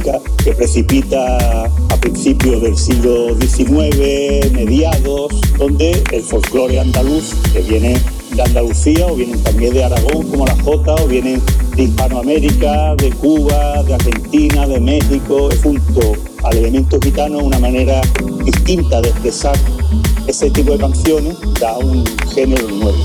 que precipita a principios del siglo XIX, mediados, donde el folclore andaluz, que viene de Andalucía o vienen también de Aragón como la Jota o vienen de Hispanoamérica, de Cuba, de Argentina, de México, junto al elemento gitano una manera distinta de expresar ese tipo de canciones da un género nuevo.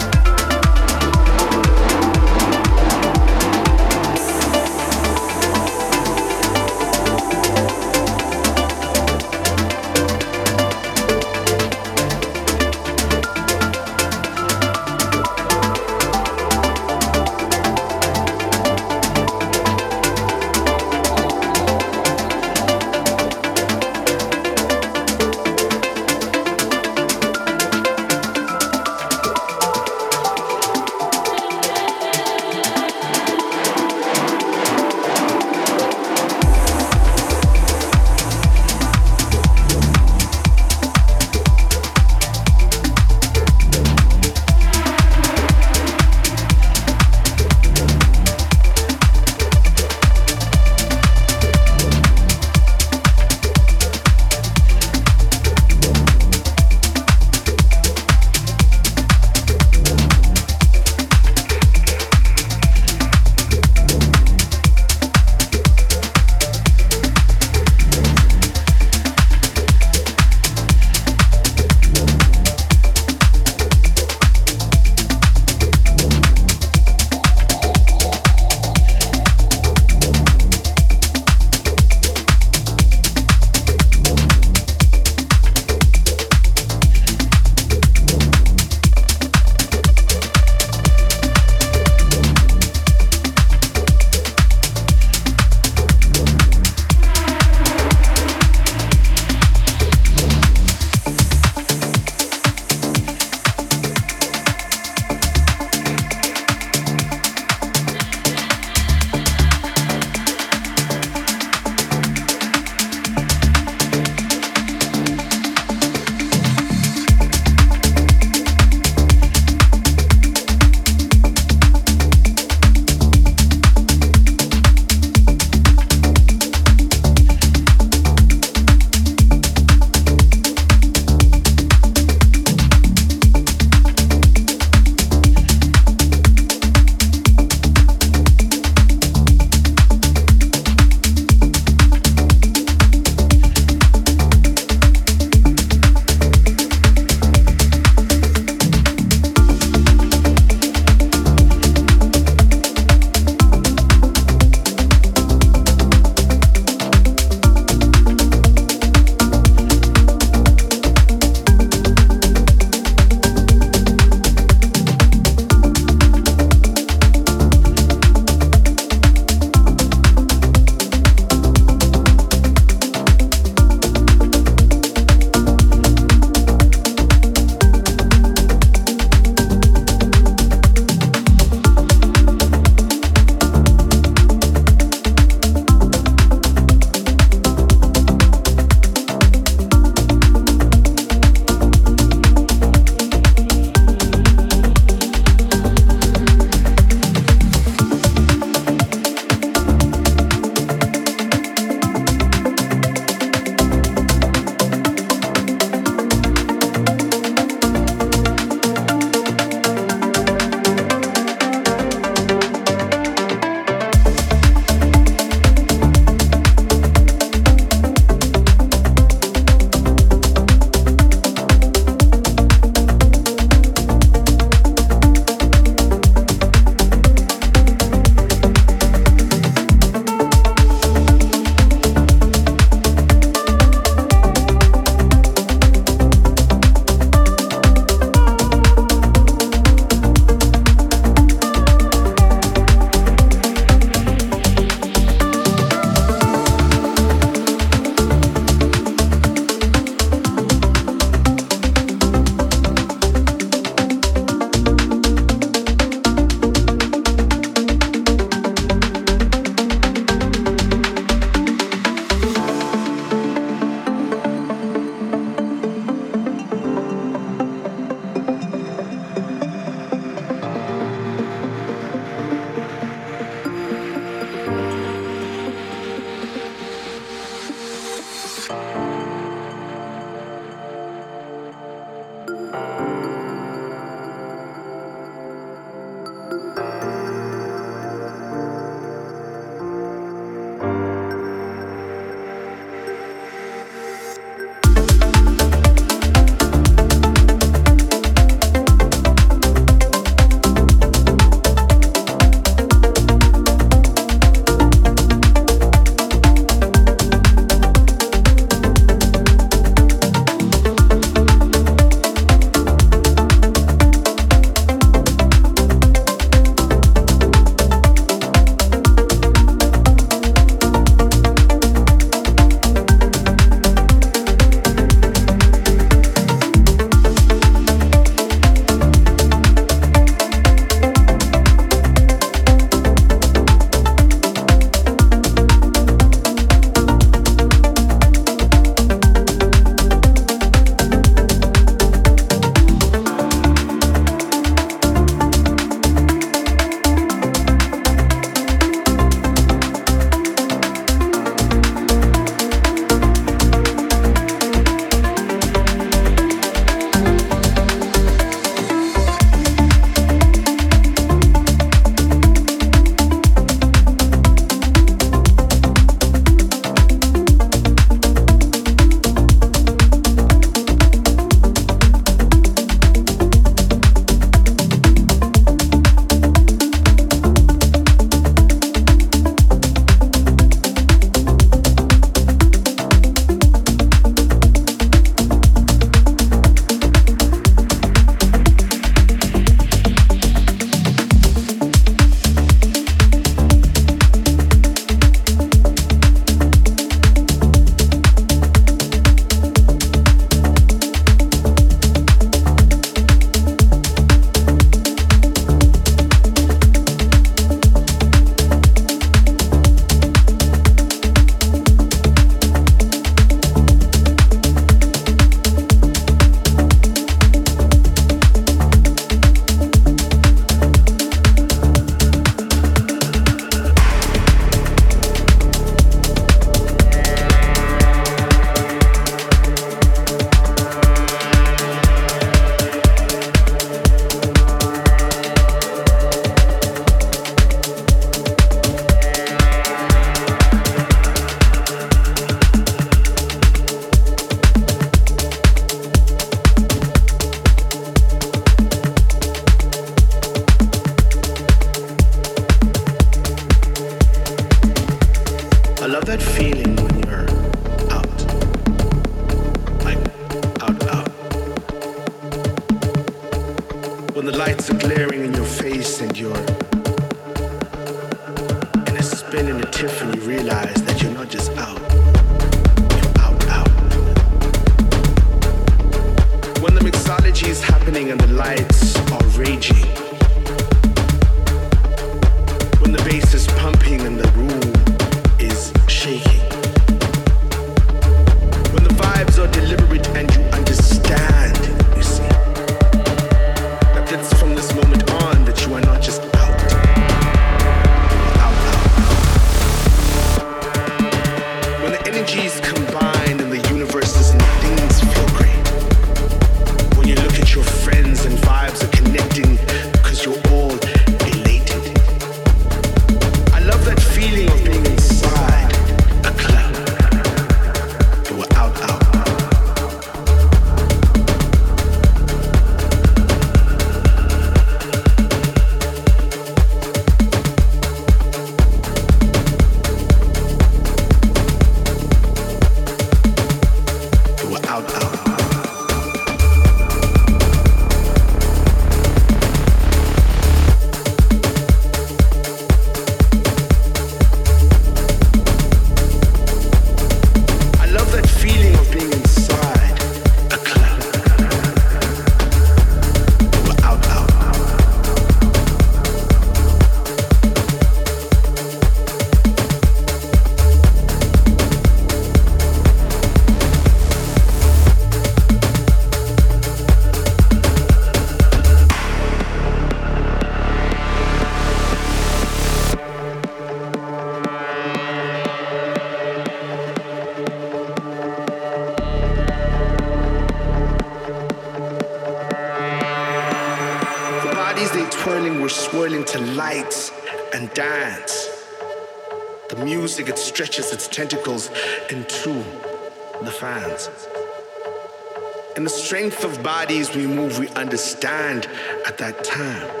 Bodies we move, we understand at that time